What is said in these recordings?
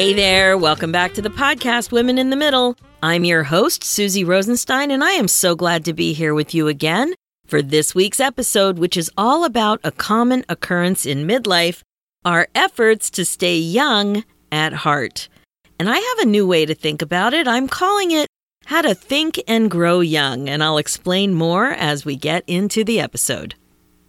Hey there, welcome back to the podcast Women in the Middle. I'm your host, Suzy Rosenstein, and I am so glad to be here with you again for this week's episode, which is all about a common occurrence in midlife our efforts to stay young at heart. And I have a new way to think about it. I'm calling it How to Think and Grow Young, and I'll explain more as we get into the episode.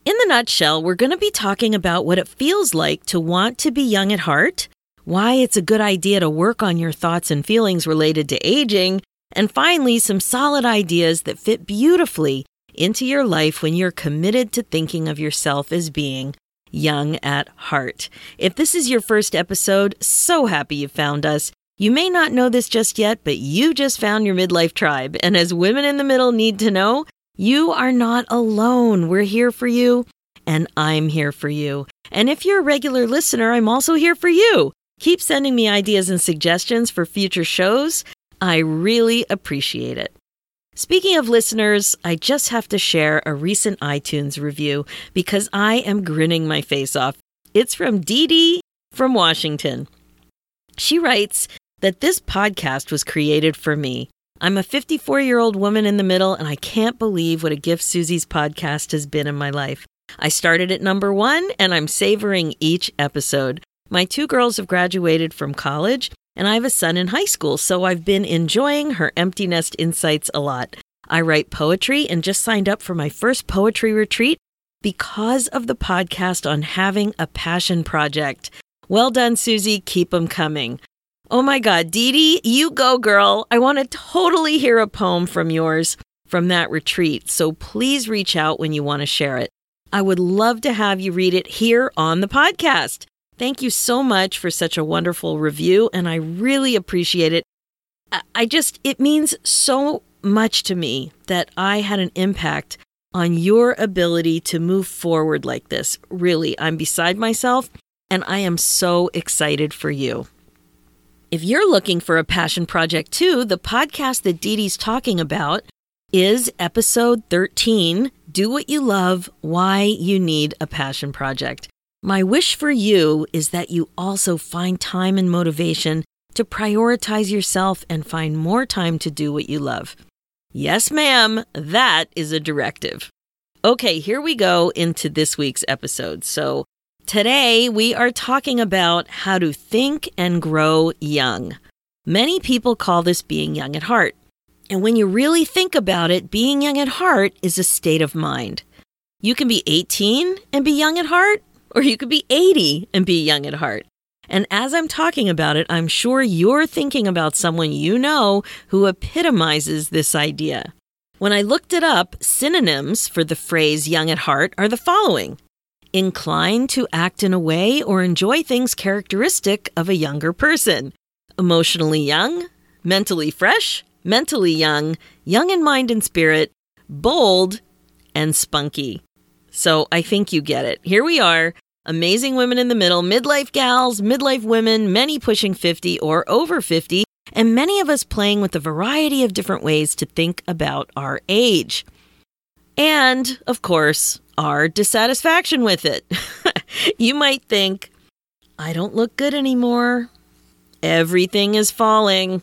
In the nutshell, we're going to be talking about what it feels like to want to be young at heart why it's a good idea to work on your thoughts and feelings related to aging, and finally, some solid ideas that fit beautifully into your life when you're committed to thinking of yourself as being young at heart. If this is your first episode, so happy you found us. You may not know this just yet, but you just found your midlife tribe. And as women in the middle need to know, you are not alone. We're here for you, and I'm here for you. And if you're a regular listener, I'm also here for you. Keep sending me ideas and suggestions for future shows. I really appreciate it. Speaking of listeners, I just have to share a recent iTunes review because I am grinning my face off. It's from Dee Dee from Washington. She writes that this podcast was created for me. I'm a 54 year old woman in the middle, and I can't believe what a gift Suzy's podcast has been in my life. I started at number one, and I'm savoring each episode. My two girls have graduated from college, and I have a son in high school, so I've been enjoying her empty nest insights a lot. I write poetry and just signed up for my first poetry retreat because of the podcast on having a passion project. Well done. Keep them coming. Oh my God, Dee Dee, you go, girl. I want to totally hear a poem from yours from that retreat, so please reach out when you want to share it. I would love to have you read it here on the podcast. Thank you so much for such a wonderful review, and I really appreciate it. I just, it means so much to me that I had an impact on your ability to move forward like this. Really, I'm beside myself, and I am so excited for you. If you're looking for a passion project too, the podcast that Dee Dee's talking about is episode 13 Do What You Love Why You Need a Passion Project. My wish for you is that you also find time and motivation to prioritize yourself and find more time to do what you love. Yes, ma'am, that is a directive. Okay, here we go into this week's episode. So, today we are talking about how to think and grow young. Many people call this being young at heart. And when you really think about it, being young at heart is a state of mind. You can be 18 and be young at heart, or you could be 80 and be young at heart. And as I'm talking about it, I'm sure you're thinking about someone you know who epitomizes this idea. When I looked it up, synonyms for the phrase young at heart are the following inclined to act in a way or enjoy things characteristic of a younger person, emotionally young, mentally fresh, mentally young, young in mind and spirit, bold, and spunky. So I think you get it. Here we are, amazing women in the middle, midlife gals, midlife women, many pushing 50 or over 50, and many of us playing with a variety of different ways to think about our age. And, of course, our dissatisfaction with it. you might think, I don't look good anymore. Everything is falling.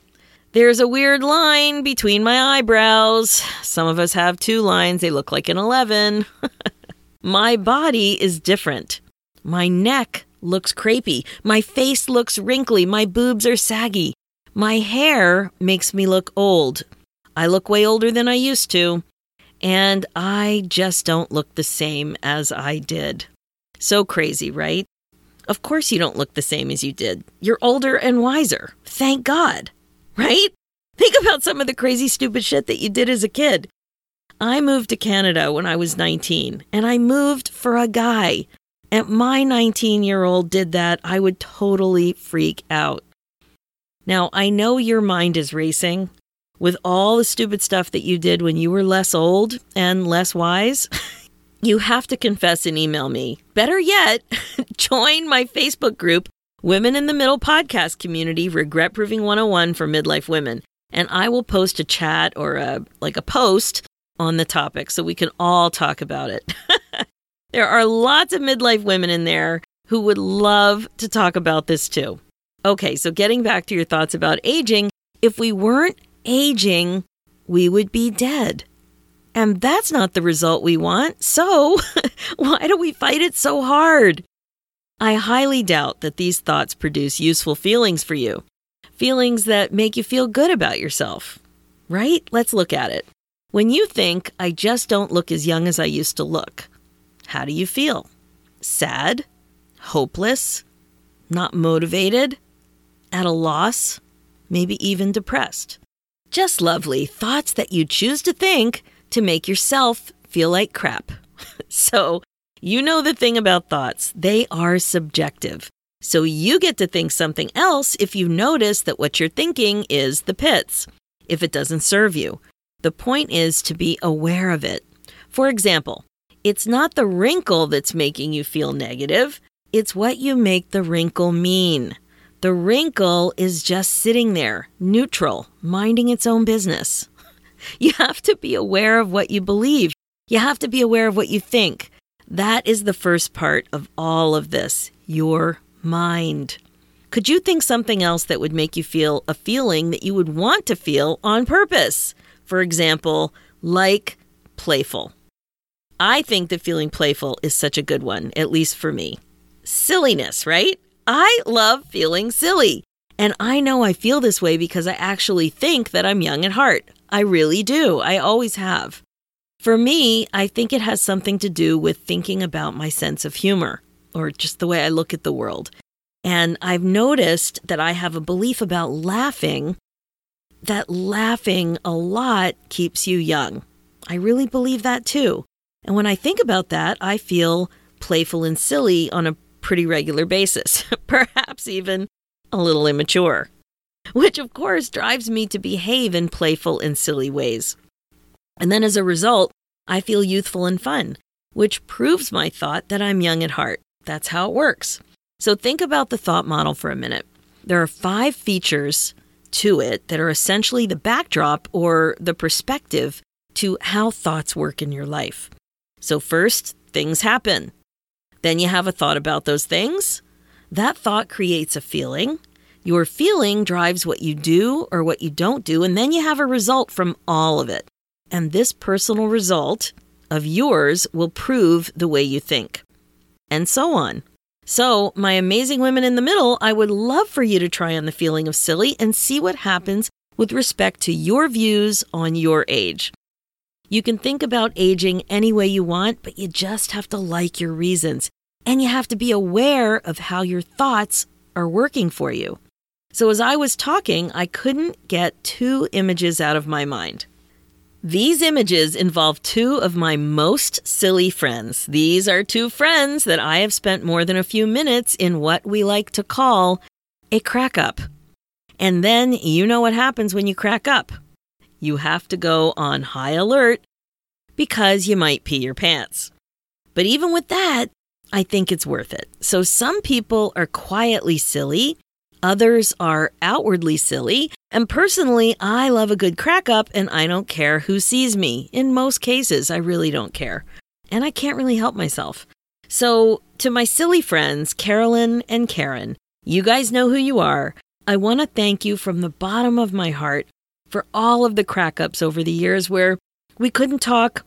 There's a weird line between my eyebrows. Some of us have two lines, they look like an 11. My body is different. My neck looks crepey. My face looks wrinkly. My boobs are saggy. My hair makes me look old. I look way older than I used to. And I just don't look the same as I did. So crazy, right? Of course, you don't look the same as you did. You're older and wiser. Thank God, right? Think about some of the crazy, stupid shit that you did as a kid. I moved to Canada when I was 19, and I moved for a guy. And my 19 year old did that, I would totally freak out. Now, I know your mind is racing with all the stupid stuff that you did when you were less old and less wise. you have to confess and email me. Better yet, join my Facebook group, Women in the Middle Podcast Community Regret Proving 101 for Midlife Women. And I will post a chat or a like a post on the topic so we can all talk about it. there are lots of midlife women in there who would love to talk about this too. Okay, so getting back to your thoughts about aging, if we weren't aging, we would be dead. And that's not the result we want. So, why do we fight it so hard? I highly doubt that these thoughts produce useful feelings for you, feelings that make you feel good about yourself. Right? Let's look at it. When you think, I just don't look as young as I used to look, how do you feel? Sad? Hopeless? Not motivated? At a loss? Maybe even depressed? Just lovely thoughts that you choose to think to make yourself feel like crap. so, you know the thing about thoughts, they are subjective. So, you get to think something else if you notice that what you're thinking is the pits, if it doesn't serve you. The point is to be aware of it. For example, it's not the wrinkle that's making you feel negative, it's what you make the wrinkle mean. The wrinkle is just sitting there, neutral, minding its own business. You have to be aware of what you believe. You have to be aware of what you think. That is the first part of all of this your mind. Could you think something else that would make you feel a feeling that you would want to feel on purpose? For example, like playful. I think that feeling playful is such a good one, at least for me. Silliness, right? I love feeling silly. And I know I feel this way because I actually think that I'm young at heart. I really do. I always have. For me, I think it has something to do with thinking about my sense of humor or just the way I look at the world. And I've noticed that I have a belief about laughing, that laughing a lot keeps you young. I really believe that too. And when I think about that, I feel playful and silly on a pretty regular basis, perhaps even a little immature, which of course drives me to behave in playful and silly ways. And then as a result, I feel youthful and fun, which proves my thought that I'm young at heart. That's how it works. So think about the thought model for a minute. There are five features to it that are essentially the backdrop or the perspective to how thoughts work in your life. So, first, things happen. Then you have a thought about those things. That thought creates a feeling. Your feeling drives what you do or what you don't do, and then you have a result from all of it. And this personal result of yours will prove the way you think. And so on. So, my amazing women in the middle, I would love for you to try on the feeling of silly and see what happens with respect to your views on your age. You can think about aging any way you want, but you just have to like your reasons. And you have to be aware of how your thoughts are working for you. So, as I was talking, I couldn't get two images out of my mind. These images involve two of my most silly friends. These are two friends that I have spent more than a few minutes in what we like to call a crack up. And then you know what happens when you crack up you have to go on high alert because you might pee your pants. But even with that, I think it's worth it. So some people are quietly silly, others are outwardly silly. And personally, I love a good crack up and I don't care who sees me. In most cases, I really don't care. And I can't really help myself. So, to my silly friends, Carolyn and Karen, you guys know who you are. I want to thank you from the bottom of my heart for all of the crack ups over the years where we couldn't talk,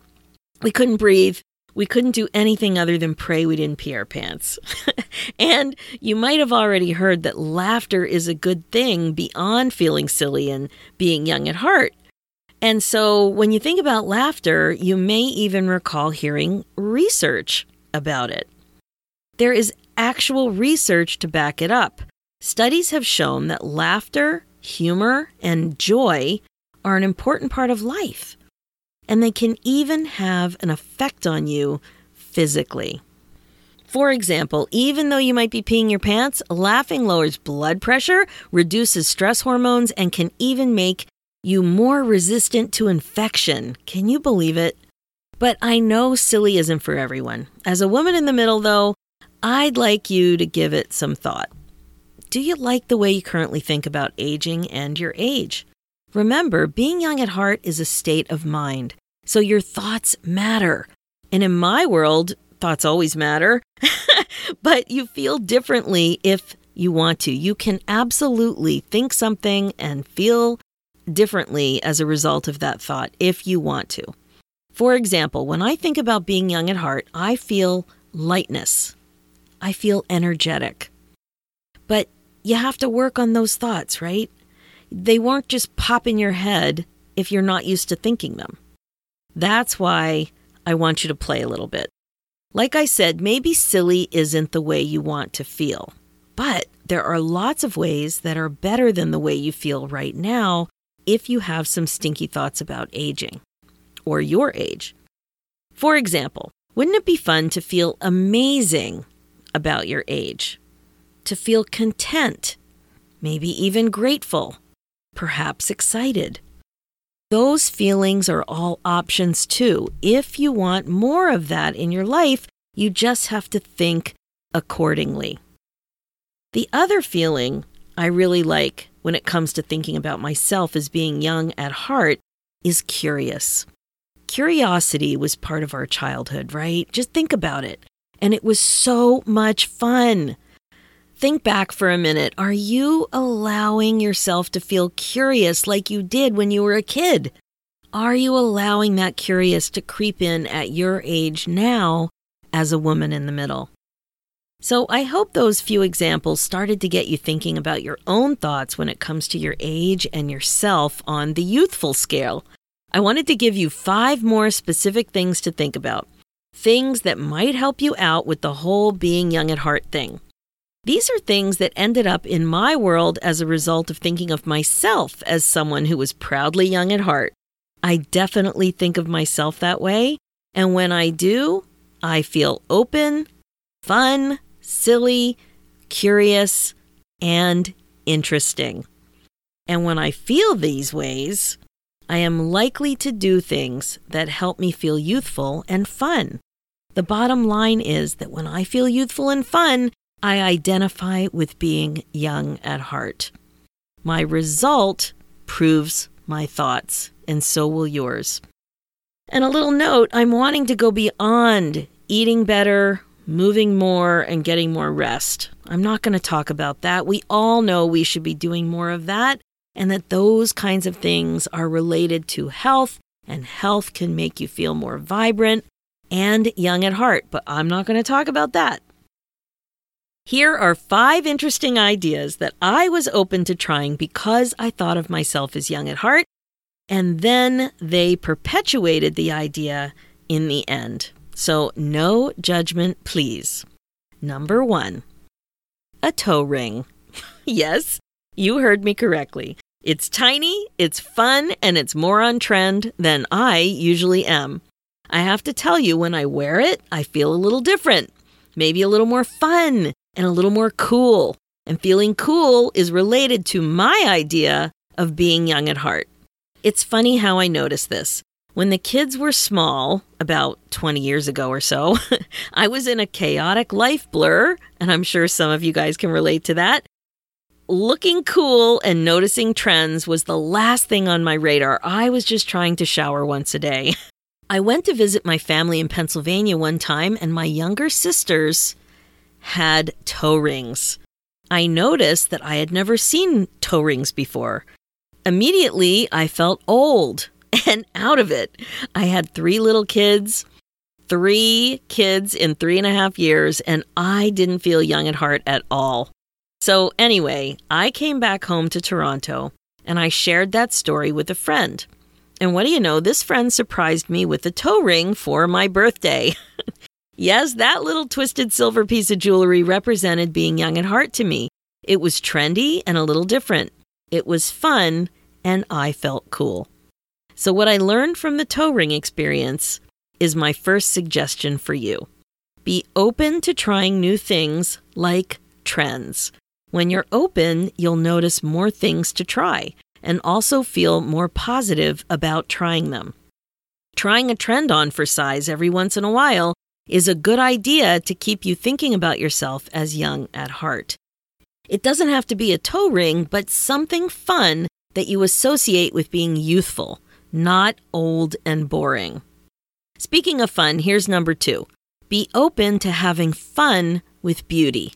we couldn't breathe, we couldn't do anything other than pray we didn't pee our pants. and you might have already heard that laughter is a good thing beyond feeling silly and being young at heart. And so when you think about laughter, you may even recall hearing research about it. There is actual research to back it up. Studies have shown that laughter humor, and joy are an important part of life, and they can even have an effect on you physically. For example, even though you might be peeing your pants, laughing lowers blood pressure, reduces stress hormones, and can even make you more resistant to infection. Can you believe it? But I know silly isn't for everyone. As a woman in the middle, though, I'd like you to give it some thought. Do you like the way you currently think about aging and your age? Remember, being young at heart is a state of mind, so your thoughts matter. And in my world, thoughts always matter, but you feel differently if you want to. You can absolutely think something and feel differently as a result of that thought if you want to. For example, when I think about being young at heart, I feel lightness. I feel energetic. But you have to work on those thoughts, right? They won't just pop in your head if you're not used to thinking them. That's why I want you to play a little bit. Like I said, maybe silly isn't the way you want to feel, but there are lots of ways that are better than the way you feel right now if you have some stinky thoughts about aging or your age. For example, wouldn't it be fun to feel amazing about your age? To feel content, maybe even grateful, perhaps excited. Those feelings are all options too. If you want more of that in your life, you just have to think accordingly. The other feeling I really like when it comes to thinking about myself as being young at heart is curious. Curiosity was part of our childhood, right? Just think about it. And it was so much fun. Think back for a minute. Are you allowing yourself to feel curious like you did when you were a kid? Are you allowing that curious to creep in at your age now as a woman in the middle? So I hope those few examples started to get you thinking about your own thoughts when it comes to your age and yourself on the youthful scale. I wanted to give you five more specific things to think about, things that might help you out with the whole being young at heart thing. These are things that ended up in my world as a result of thinking of myself as someone who was proudly young at heart. I definitely think of myself that way. And when I do, I feel open, fun, silly, curious, and interesting. And when I feel these ways, I am likely to do things that help me feel youthful and fun. The bottom line is that when I feel youthful and fun, I identify with being young at heart. My result proves my thoughts, and so will yours. And a little note I'm wanting to go beyond eating better, moving more, and getting more rest. I'm not going to talk about that. We all know we should be doing more of that, and that those kinds of things are related to health, and health can make you feel more vibrant and young at heart. But I'm not going to talk about that. Here are five interesting ideas that I was open to trying because I thought of myself as young at heart, and then they perpetuated the idea in the end. So, no judgment, please. Number one, a toe ring. yes, you heard me correctly. It's tiny, it's fun, and it's more on trend than I usually am. I have to tell you, when I wear it, I feel a little different, maybe a little more fun, and a little more cool. And feeling cool is related to my idea of being young at heart. It's funny how I noticed this. When the kids were small, about 20 years ago or so, I was in a chaotic life blur, and I'm sure some of you guys can relate to that. Looking cool and noticing trends was the last thing on my radar. I was just trying to shower once a day. I went to visit my family in Pennsylvania one time, and my younger sisters had toe rings. I noticed that I had never seen toe rings before. Immediately, I felt old and out of it. I had three little kids, three kids in three and a half years, and I didn't feel young at heart at all. So, anyway, I came back home to Toronto and I shared that story with a friend. And what do you know? This friend surprised me with a toe ring for my birthday. Yes, that little twisted silver piece of jewelry represented being young at heart to me. It was trendy and a little different. It was fun, and I felt cool. So, what I learned from the toe ring experience is my first suggestion for you. Be open to trying new things like trends. When you're open, you'll notice more things to try and also feel more positive about trying them. Trying a trend on for size every once in a while is a good idea to keep you thinking about yourself as young at heart. It doesn't have to be a toe ring, but something fun that you associate with being youthful, not old and boring. Speaking of fun, here's number two be open to having fun with beauty.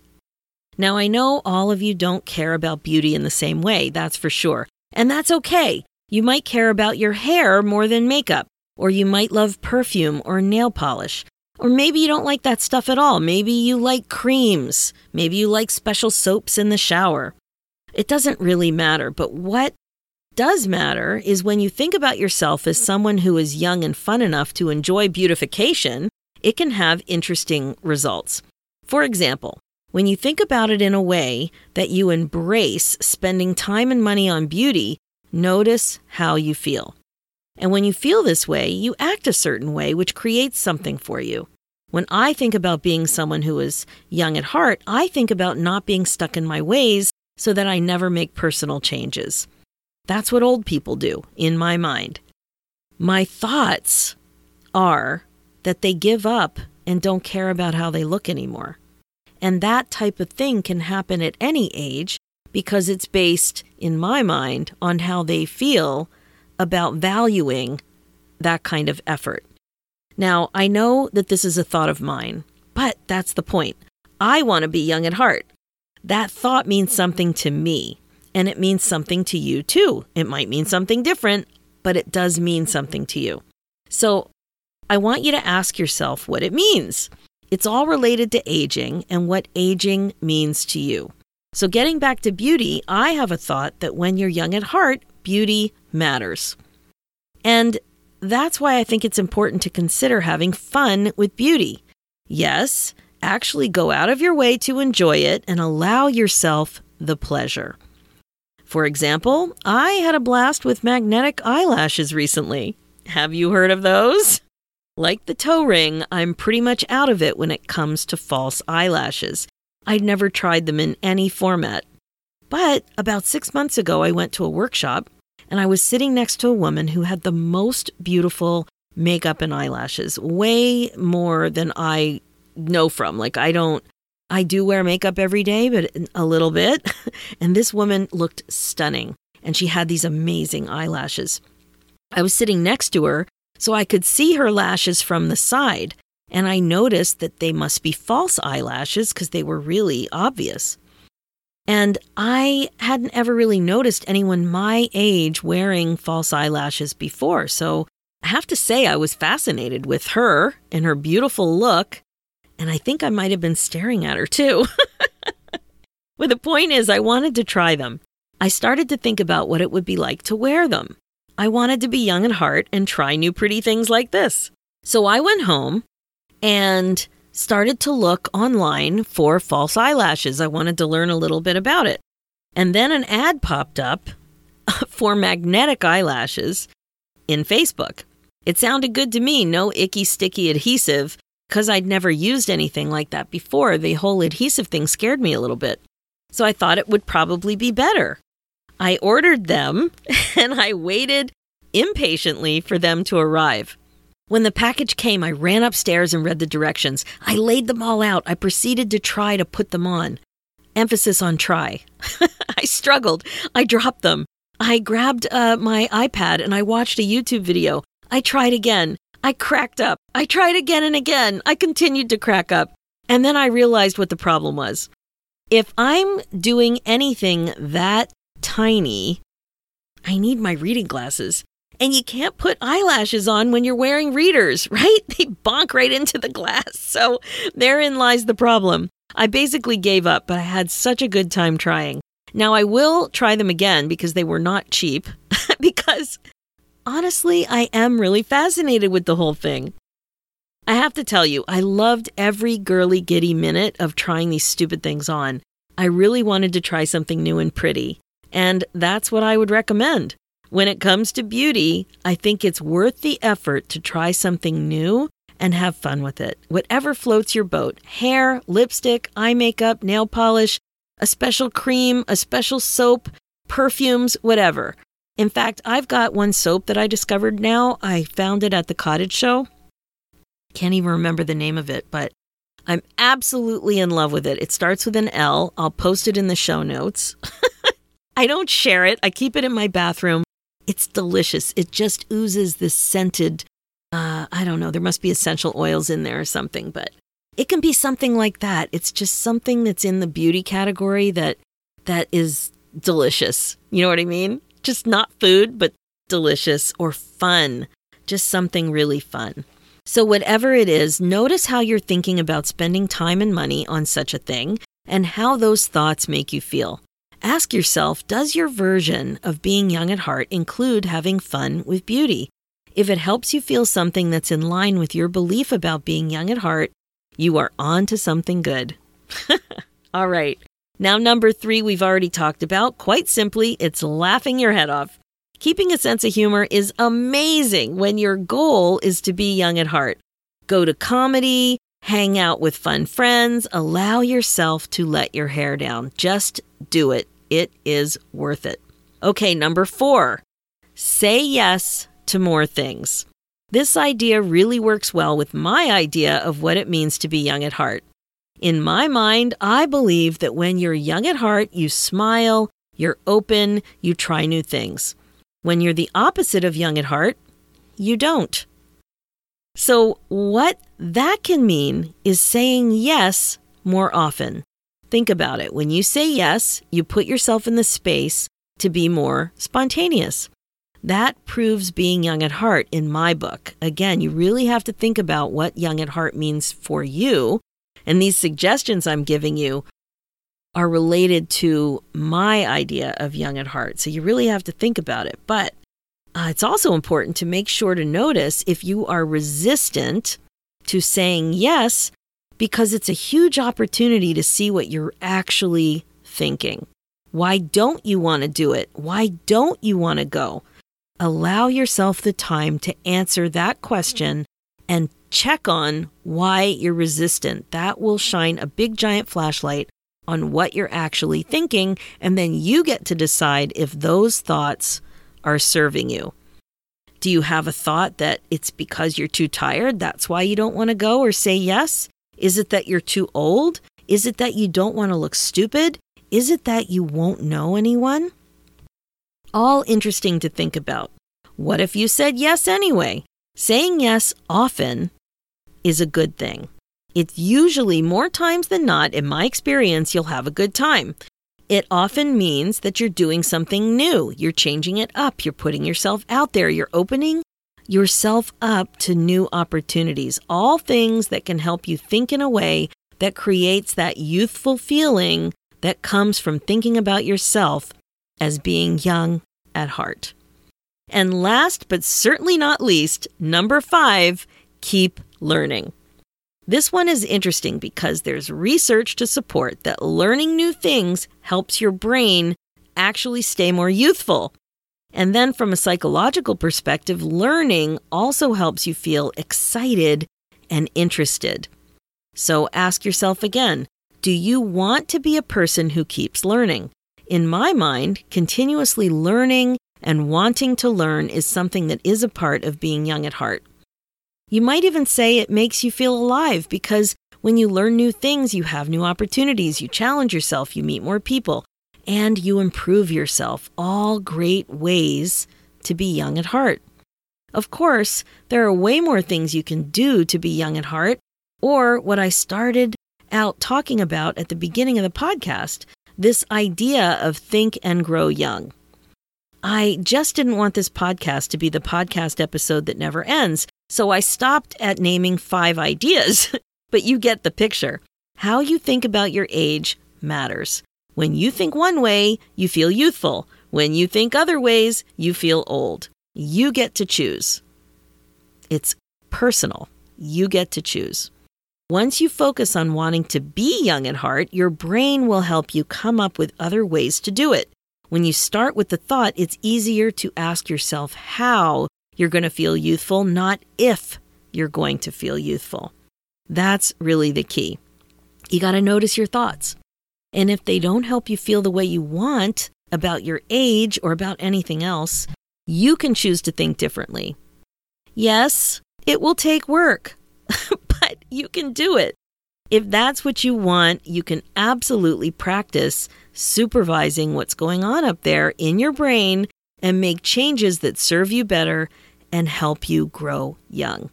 Now, I know all of you don't care about beauty in the same way, that's for sure. And that's okay. You might care about your hair more than makeup, or you might love perfume or nail polish. Or maybe you don't like that stuff at all. Maybe you like creams. Maybe you like special soaps in the shower. It doesn't really matter, but what does matter is when you think about yourself as someone who is young and fun enough to enjoy beautification, it can have interesting results. For example, when you think about it in a way that you embrace spending time and money on beauty, notice how you feel. And when you feel this way, you act a certain way, which creates something for you. When I think about being someone who is young at heart, I think about not being stuck in my ways so that I never make personal changes. That's what old people do, in my mind. My thoughts are that they give up and don't care about how they look anymore. And that type of thing can happen at any age because it's based, in my mind, on how they feel about valuing that kind of effort. Now, I know that this is a thought of mine, but that's the point. I want to be young at heart. That thought means something to me, and it means something to you too. It might mean something different, but it does mean something to you. So I want you to ask yourself what it means. It's all related to aging and what aging means to you. So, getting back to beauty, I have a thought that when you're young at heart, beauty matters. And that's why I think it's important to consider having fun with beauty. Yes, actually go out of your way to enjoy it and allow yourself the pleasure. For example, I had a blast with magnetic eyelashes recently. Have you heard of those? Like the toe ring, I'm pretty much out of it when it comes to false eyelashes. I'd never tried them in any format. But about six months ago, I went to a workshop and I was sitting next to a woman who had the most beautiful makeup and eyelashes, way more than I know from. Like, I don't, I do wear makeup every day, but a little bit. and this woman looked stunning, and she had these amazing eyelashes. I was sitting next to her, so I could see her lashes from the side, and I noticed that they must be false eyelashes because they were really obvious. And I hadn't ever really noticed anyone my age wearing false eyelashes before. So I have to say, I was fascinated with her and her beautiful look. And I think I might have been staring at her too. but the point is, I wanted to try them. I started to think about what it would be like to wear them. I wanted to be young at heart and try new pretty things like this. So I went home and started to look online for false eyelashes. I wanted to learn a little bit about it. And then an ad popped up for magnetic eyelashes in Facebook. It sounded good to me, no icky, sticky adhesive, because I'd never used anything like that before. The whole adhesive thing scared me a little bit. So I thought it would probably be better. I ordered them and I waited impatiently for them to arrive. When the package came, I ran upstairs and read the directions. I laid them all out. I proceeded to try to put them on. Emphasis on try. I struggled. I dropped them. I grabbed uh, my iPad and I watched a YouTube video. I tried again. I cracked up. I tried again and again. I continued to crack up. And then I realized what the problem was. If I'm doing anything that tiny, I need my reading glasses. And you can't put eyelashes on when you're wearing readers, right? They bonk right into the glass. So therein lies the problem. I basically gave up, but I had such a good time trying. Now I will try them again because they were not cheap, because honestly, I am really fascinated with the whole thing. I have to tell you, I loved every girly giddy minute of trying these stupid things on. I really wanted to try something new and pretty, and that's what I would recommend. When it comes to beauty, I think it's worth the effort to try something new and have fun with it. Whatever floats your boat hair, lipstick, eye makeup, nail polish, a special cream, a special soap, perfumes, whatever. In fact, I've got one soap that I discovered now. I found it at the cottage show. Can't even remember the name of it, but I'm absolutely in love with it. It starts with an L. I'll post it in the show notes. I don't share it, I keep it in my bathroom. It's delicious. It just oozes this scented, uh, I don't know, there must be essential oils in there or something, but it can be something like that. It's just something that's in the beauty category that that is delicious. You know what I mean? Just not food, but delicious or fun. Just something really fun. So, whatever it is, notice how you're thinking about spending time and money on such a thing and how those thoughts make you feel. Ask yourself Does your version of being young at heart include having fun with beauty? If it helps you feel something that's in line with your belief about being young at heart, you are on to something good. All right. Now, number three, we've already talked about. Quite simply, it's laughing your head off. Keeping a sense of humor is amazing when your goal is to be young at heart. Go to comedy, hang out with fun friends, allow yourself to let your hair down. Just do it. It is worth it. Okay, number four, say yes to more things. This idea really works well with my idea of what it means to be young at heart. In my mind, I believe that when you're young at heart, you smile, you're open, you try new things. When you're the opposite of young at heart, you don't. So, what that can mean is saying yes more often. Think about it. When you say yes, you put yourself in the space to be more spontaneous. That proves being young at heart in my book. Again, you really have to think about what young at heart means for you. And these suggestions I'm giving you are related to my idea of young at heart. So you really have to think about it. But uh, it's also important to make sure to notice if you are resistant to saying yes, because it's a huge opportunity to see what you're actually thinking. Why don't you want to do it? Why don't you want to go? Allow yourself the time to answer that question and check on why you're resistant. That will shine a big giant flashlight on what you're actually thinking, and then you get to decide if those thoughts are serving you. Do you have a thought that it's because you're too tired? That's why you don't want to go or say yes? Is it that you're too old? Is it that you don't want to look stupid? Is it that you won't know anyone? All interesting to think about. What if you said yes anyway? Saying yes often is a good thing. It's usually more times than not, in my experience, you'll have a good time. It often means that you're doing something new. You're changing it up. You're putting yourself out there. You're opening yourself up to new opportunities. All things that can help you think in a way that creates that youthful feeling that comes from thinking about yourself as being young at heart. And last but certainly not least, number five, keep learning. This one is interesting because there's research to support that learning new things helps your brain actually stay more youthful. And then, from a psychological perspective, learning also helps you feel excited and interested. So ask yourself again do you want to be a person who keeps learning? In my mind, continuously learning and wanting to learn is something that is a part of being young at heart. You might even say it makes you feel alive because when you learn new things, you have new opportunities, you challenge yourself, you meet more people, and you improve yourself. All great ways to be young at heart. Of course, there are way more things you can do to be young at heart, or what I started out talking about at the beginning of the podcast this idea of think and grow young. I just didn't want this podcast to be the podcast episode that never ends. So I stopped at naming five ideas, but you get the picture. How you think about your age matters. When you think one way, you feel youthful. When you think other ways, you feel old. You get to choose. It's personal. You get to choose. Once you focus on wanting to be young at heart, your brain will help you come up with other ways to do it. When you start with the thought, it's easier to ask yourself how you're going to feel youthful, not if you're going to feel youthful. That's really the key. You got to notice your thoughts. And if they don't help you feel the way you want about your age or about anything else, you can choose to think differently. Yes, it will take work, but you can do it. If that's what you want, you can absolutely practice supervising what's going on up there in your brain and make changes that serve you better and help you grow young.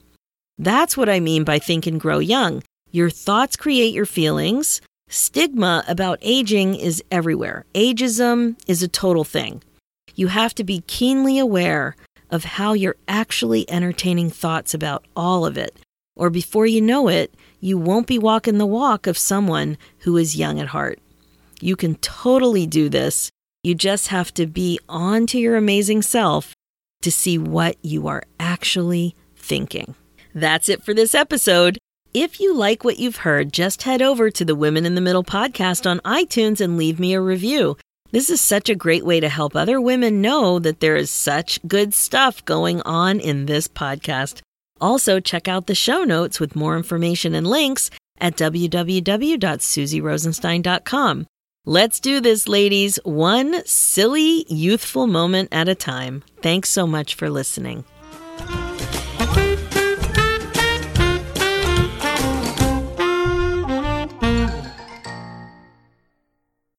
That's what I mean by think and grow young. Your thoughts create your feelings. Stigma about aging is everywhere. Ageism is a total thing. You have to be keenly aware of how you're actually entertaining thoughts about all of it, or before you know it, you won't be walking the walk of someone who is young at heart. You can totally do this. You just have to be on to your amazing self to see what you are actually thinking. That's it for this episode. If you like what you've heard, just head over to the Women in the Middle podcast on iTunes and leave me a review. This is such a great way to help other women know that there is such good stuff going on in this podcast. Also, check out the show notes with more information and links at www.suzyrosenstein.com. Let's do this, ladies, one silly, youthful moment at a time. Thanks so much for listening.